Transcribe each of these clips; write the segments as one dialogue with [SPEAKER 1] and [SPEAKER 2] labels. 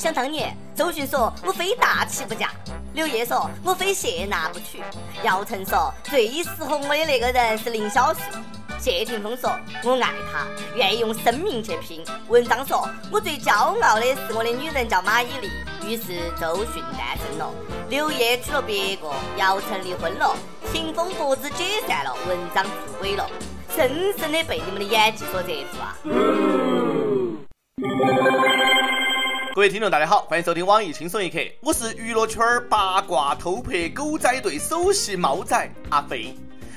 [SPEAKER 1] 想当年，周迅说我非大气不嫁，刘烨说我非谢娜不娶，姚晨说最适合我的那个人是林小树。谢霆锋说：“我爱他，愿意用生命去拼。”文章说：“我最骄傲的是我的女人叫马伊琍。”于是周迅诞生了，刘烨娶了别个，姚晨离婚了，霆锋脖子解散了，文章出轨了，深深的被你们的演技所折服啊！
[SPEAKER 2] 各位听众，大家好，欢迎收听网易轻松一刻，我是娱乐圈八卦偷拍狗仔队首席猫仔阿飞。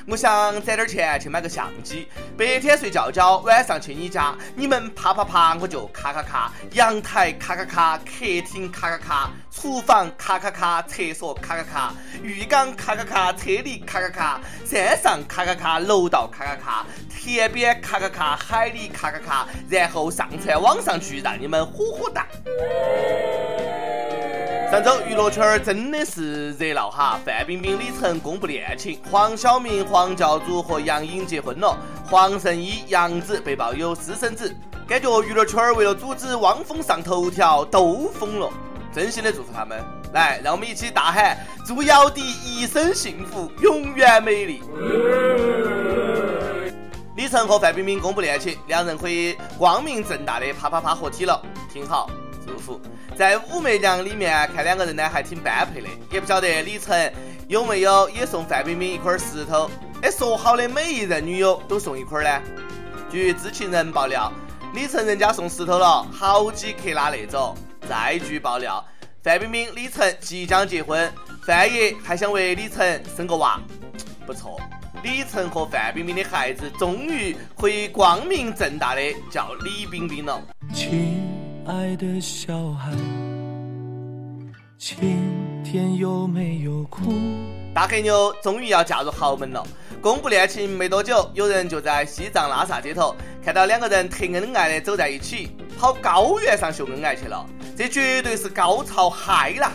[SPEAKER 2] 我想攒点钱去买个相机，白天睡觉觉，晚上去你家，你们啪啪啪，我就咔咔咔，阳台咔咔咔，客厅咔咔咔，厨房咔咔咔，厕所咔咔咔，浴缸咔咔咔，车里咔咔咔，山上咔咔咔，楼道咔咔咔，田边咔咔咔，海里咔咔咔，然后上传网上去，让你们火火大。上周娱乐圈真的是热闹哈，范冰冰、李晨公布恋情，黄晓明、黄教主和杨颖结婚了，黄圣依、杨紫被曝有私生子，感觉娱乐圈为了阻止汪峰上头条都疯了，真心的祝福他们，来，让我们一起大喊：祝姚笛一生幸福，永远美丽。李晨和范冰冰公布恋情，两人可以光明正大的啪啪啪合体了，挺好，祝福。在武媚娘里面看两个人呢还挺般配的，也不晓得李晨有没有也送范冰冰一块石头？哎，说好的每一任女友都送一块呢？据知情人爆料，李晨人家送石头了，好几克拉那种。再据爆料，范冰冰、李晨即将结婚，范爷还想为李晨生个娃，不错，李晨和范冰冰的孩子终于可以光明正大的叫李冰冰了。爱的小孩，今天有没有哭？大黑妞终于要嫁入豪门了。公布恋情没多久，有人就在西藏拉萨街头看到两个人特恩爱的走在一起，跑高原上秀恩爱去了。这绝对是高潮嗨了。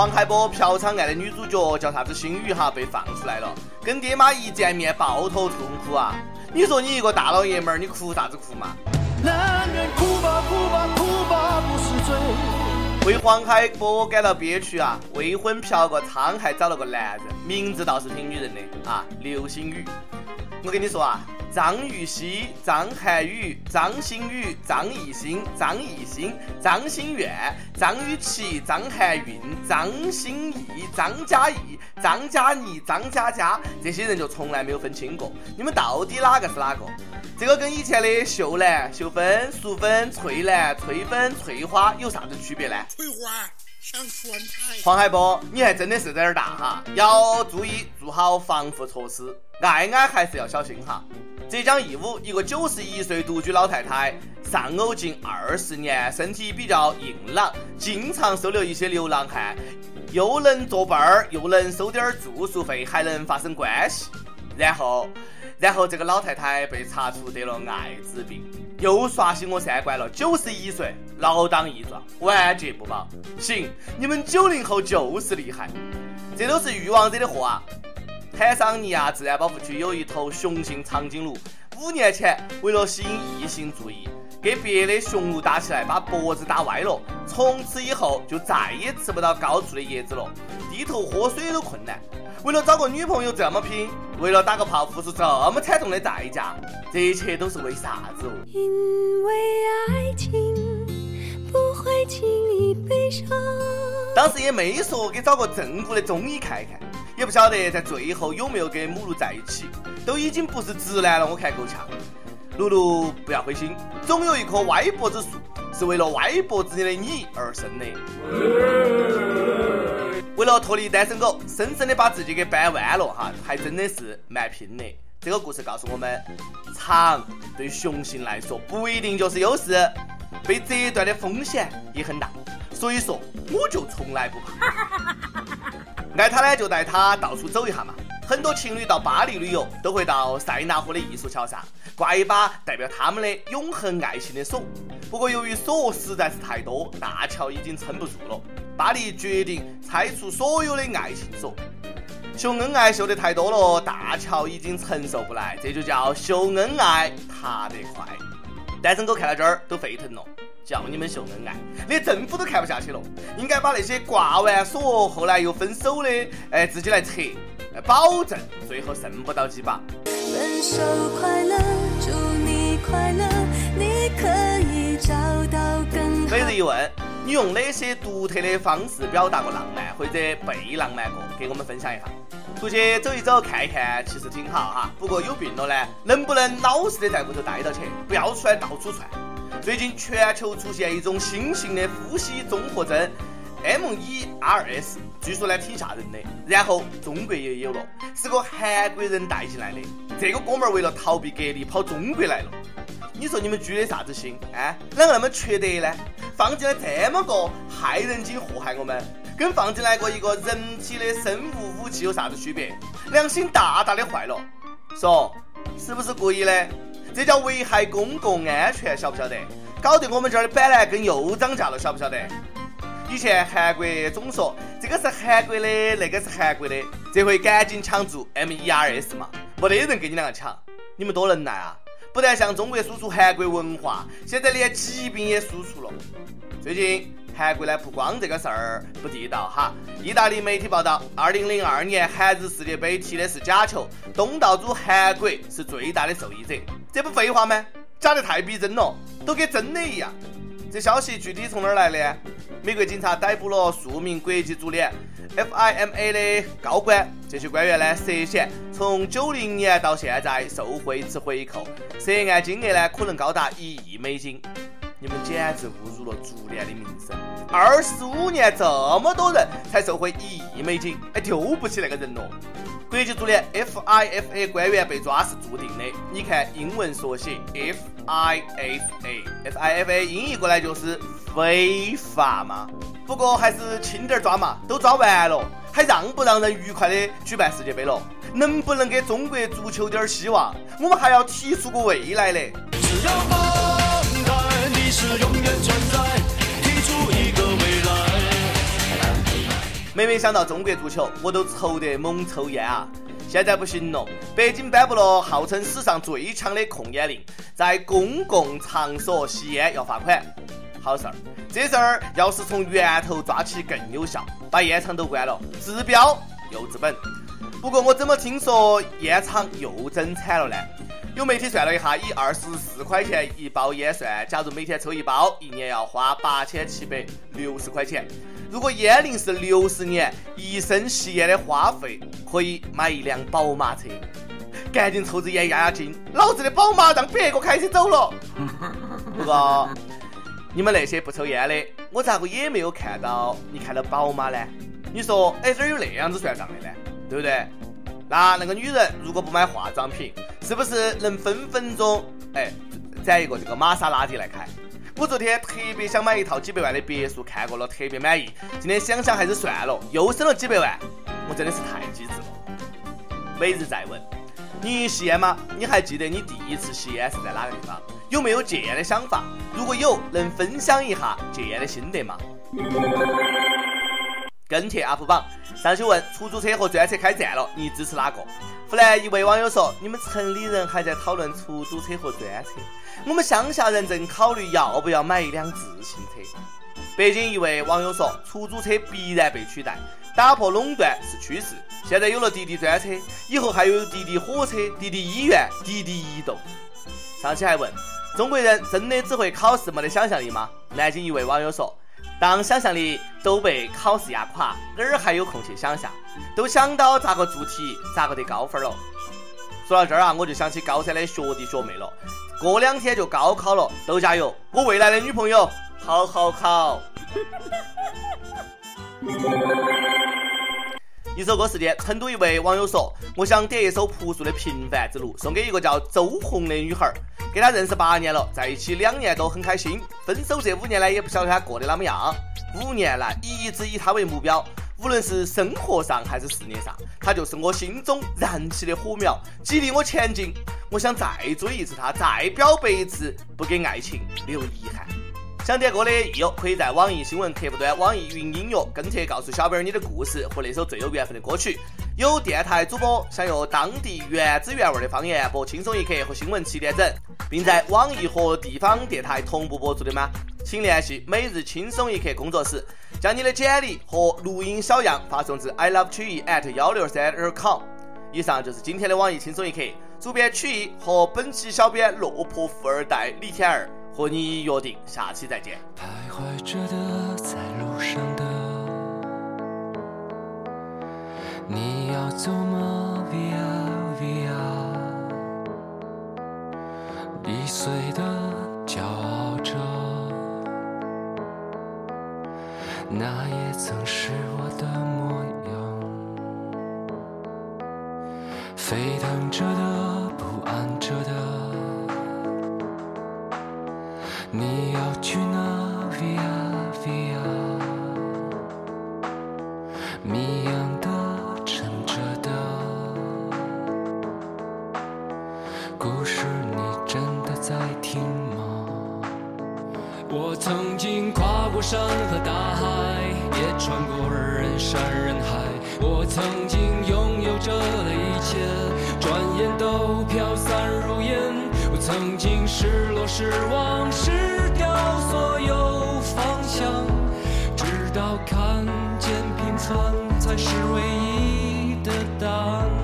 [SPEAKER 2] 黄海波嫖娼案的女主角叫啥子心雨哈被放出来了，跟爹妈一见面抱头痛哭啊！你说你一个大老爷们儿，你哭啥子哭嘛？男人哭吧哭吧哭吧不是罪。为黄海波感到憋屈啊！未婚嫖个娼还找了个男人，名字倒是挺女人的啊，刘星宇。我跟你说啊。张玉溪、张涵予、张馨予、张艺兴、张艺兴、张馨月、张雨绮、张含韵、张歆艺、张嘉译、张嘉倪、张嘉佳，这些人就从来没有分清过，你们到底哪个是哪个？这个跟以前的秀兰、秀芬、淑芬、翠兰、翠芬、翠花有啥子区别呢？翠花。黄海波，你还真的是在这儿大哈，要注意做好防护措施，爱爱还是要小心哈。浙江义乌一个九十一岁独居老太太，丧偶近二十年，身体比较硬朗，经常收留一些流浪汉，又能作伴儿，又能收点住宿费，还能发生关系，然后。然后这个老太太被查出得了艾滋病，又刷新我三观了。九十一岁，老当益壮，晚节不保。行，你们九零后就是厉害，这都是欲望惹的祸啊！坦桑尼亚自然保护区有一头雄性长颈鹿，五年前为了吸引异性注意，跟别的雄鹿打起来，把脖子打歪了，从此以后就再也吃不到高处的叶子了，低头喝水都困难。为了找个女朋友这么拼，为了打个炮付出这么惨重的代价，这一切都是为啥子哦？因为爱情不会轻易悲伤。当时也没说给找个正骨的中医看一看，也不晓得在最后有没有跟母鹿在一起，都已经不是直男了，我看够呛。露露不要灰心，总有一棵歪脖子树是为了歪脖子里的你而生的。为了脱离单身狗，深深的把自己给掰弯了哈，还真的是蛮拼的。这个故事告诉我们，长对雄性来说不一定就是优势，被折断的风险也很大。所以说，我就从来不怕。爱他呢就带他到处走一下嘛。很多情侣到巴黎旅游都会到塞纳河的艺术桥上挂一把代表他们的永恒爱情的锁。不过由于锁实在是太多，大桥已经撑不住了。巴黎决定拆除所有的爱情锁。秀恩爱秀得太多了，大桥已经承受不来，这就叫秀恩爱塌得快。单身狗看到这儿都沸腾了，叫你们秀恩爱，连政府都看不下去了，应该把那些挂完锁后来又分手的，哎，自己来拆，保证最后剩不到几把。分手快乐，祝你快乐，你可以找到更好。每日一问，你用哪些独特的方式表达过浪漫，或者被浪漫过？给我们分享一下。出去走一走看一看，其实挺好哈。不过有病了呢，能不能老实的在屋头待到起，不要出来到处窜？最近全球出现一种新型的呼吸综合征，MERS，据说呢挺吓人的。然后中国也有了，是个韩国人带进来的。这个哥们儿为了逃避隔离，跑中国来了。你说你们居的啥子心？哎，啷个那么缺德呢？放进来这么个害人精祸害我们？跟放进来过一个人体的生物武器有啥子区别？良心大大的坏了，说是不是故意的？这叫危害公共安全，晓不晓得？搞得我们这儿的板蓝根又涨价了，晓不晓得？以前韩国总说这个是韩国的，那个是韩国的，这回赶紧抢注 MERS 嘛，没得人跟你两个抢，你们多能耐啊！不但向中国输出韩国文化，现在连疾病也输出了。最近。韩国呢不光这个事儿不地道哈，意大利媒体报道，二零零二年韩日世界杯踢的是假球，东道主韩国是最大的受益者，这不废话吗？假得太逼真了，都跟真的一样。这消息具体从哪儿来的？美国警察逮捕了数名国际足联 FIMA 的高官，这些官员呢涉嫌从九零年到现在受贿吃回扣，涉案金额呢可能高达一亿美金。你们简直侮辱了足联的名声！二十五年这么多人才受贿一亿美金，还丢不起那个人咯。国际足联 FIFA 官员被抓是注定的。你看英文缩写 FIFA，FIFA 音译过来就是非法嘛。不过还是轻点抓嘛，都抓完了，还让不让人愉快的举办世界杯了？能不能给中国足球点希望？我们还要踢出个未来的。是永远存在，提出一个未来。每每想到中国足球，我都愁得猛抽烟啊！现在不行了，北京颁布了号称史上最强的控烟令，在公共场所吸烟要罚款。好事儿，这事儿要是从源头抓起更有效，把烟厂都关了，治标又治本。不过我怎么听说烟厂又增产了呢？有媒体算了一下，以二十四块钱一包烟算，假如每天抽一包，一年要花八千七百六十块钱。如果烟龄是六十年，一生吸烟的花费可以买一辆宝马车。赶紧抽支烟压压惊，老子的宝马让别个开起走了。不过你们那些不抽烟的，我咋个也没有看到你看到宝马呢？你说，哎，哪有那样子算账的呢？对不对？那那个女人如果不买化妆品，是不是能分分钟哎攒一个这个玛莎拉蒂来开？我昨天特别想买一套几百万的别墅，看过了特别满意。今天想想还是算了，又省了几百万，我真的是太机智了。每日再问，你吸烟吗？你还记得你第一次吸烟是在哪个地方？有没有戒烟的想法？如果有，能分享一下戒烟的心得吗？跟帖 UP 榜，上去问出租车和专车开战了，你支持哪个？湖南一位网友说：“你们城里人还在讨论出租车和专车，我们乡下人正考虑要不要买一辆自行车。”北京一位网友说：“出租车必然被取代，打破垄断是趋势。现在有了滴滴专车，以后还有滴滴火车、滴滴医院、滴滴移动。”上期还问：“中国人真的只会考试没得想象力吗？”南京一位网友说。当想象力都被考试压垮，哪儿还有空去想象？都想到咋个做题，咋个得高分了。说到这儿啊，我就想起高三的学弟学妹了。过两天就高考了，都加油！我未来的女朋友，好好考。一首歌时间，成都一位网友说：“我想点一首朴素的《平凡之路》，送给一个叫周红的女孩儿，跟她认识八年了，在一起两年都很开心。分手这五年来，也不晓得她过得啷么样。五年来一直以她为目标，无论是生活上还是事业上，她就是我心中燃起的火苗，激励我前进。我想再追一次她，再表白一次，不给爱情留遗憾。想点歌的益友，可以在网易新闻客户端、网易云音乐跟帖告诉小编你的故事和那首最有缘分的歌曲。有电台主播想用当地原汁原味的方言播《轻松一刻》和《新闻七点整》，并在网易和地方电台同步播出的吗？请联系每日轻松一刻工作室，将你的简历和录音小样发送至 i love 曲艺 at 幺六三点 com。以上就是今天的网易轻松一刻，主编曲艺和本期小编落魄富二代李天儿和你约定下期再见。
[SPEAKER 3] 徘徊着的，在路上的，你要走吗？Via Via，易碎的，骄傲着。那也曾是我的模样，沸腾着的，不安着的，你要去哪才是唯一的答案。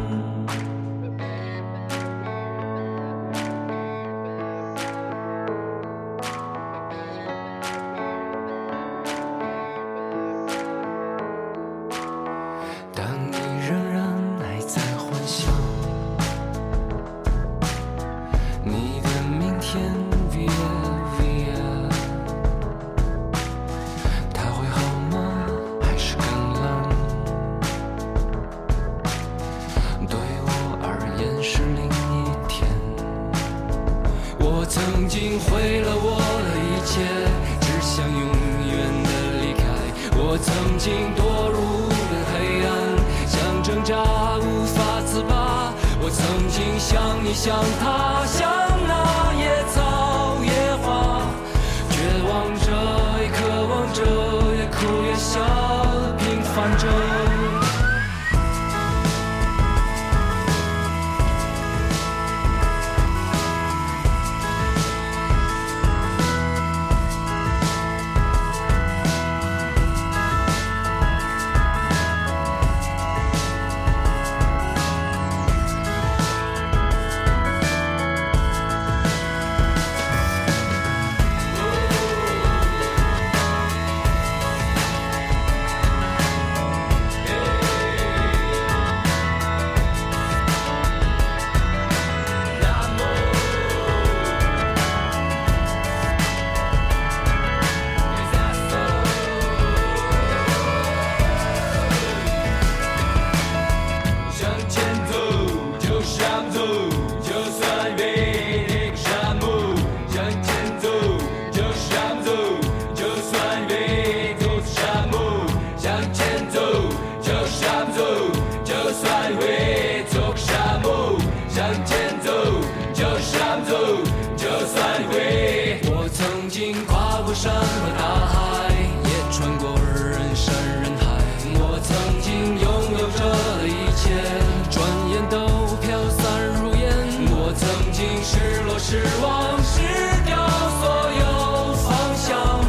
[SPEAKER 3] 经失落失望失掉所有方向，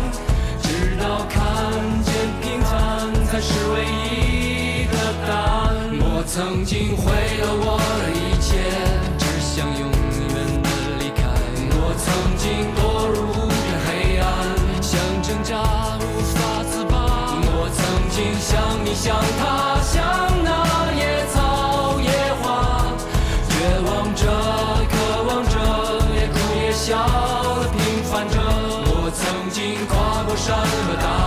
[SPEAKER 3] 直到看见平凡才是唯一的答案。我曾经毁了我的一切，只想永远的离开。我曾经堕入无边黑暗，想挣扎无法自拔。我曾经像你像他，像笑的平凡着。我曾经跨过山和大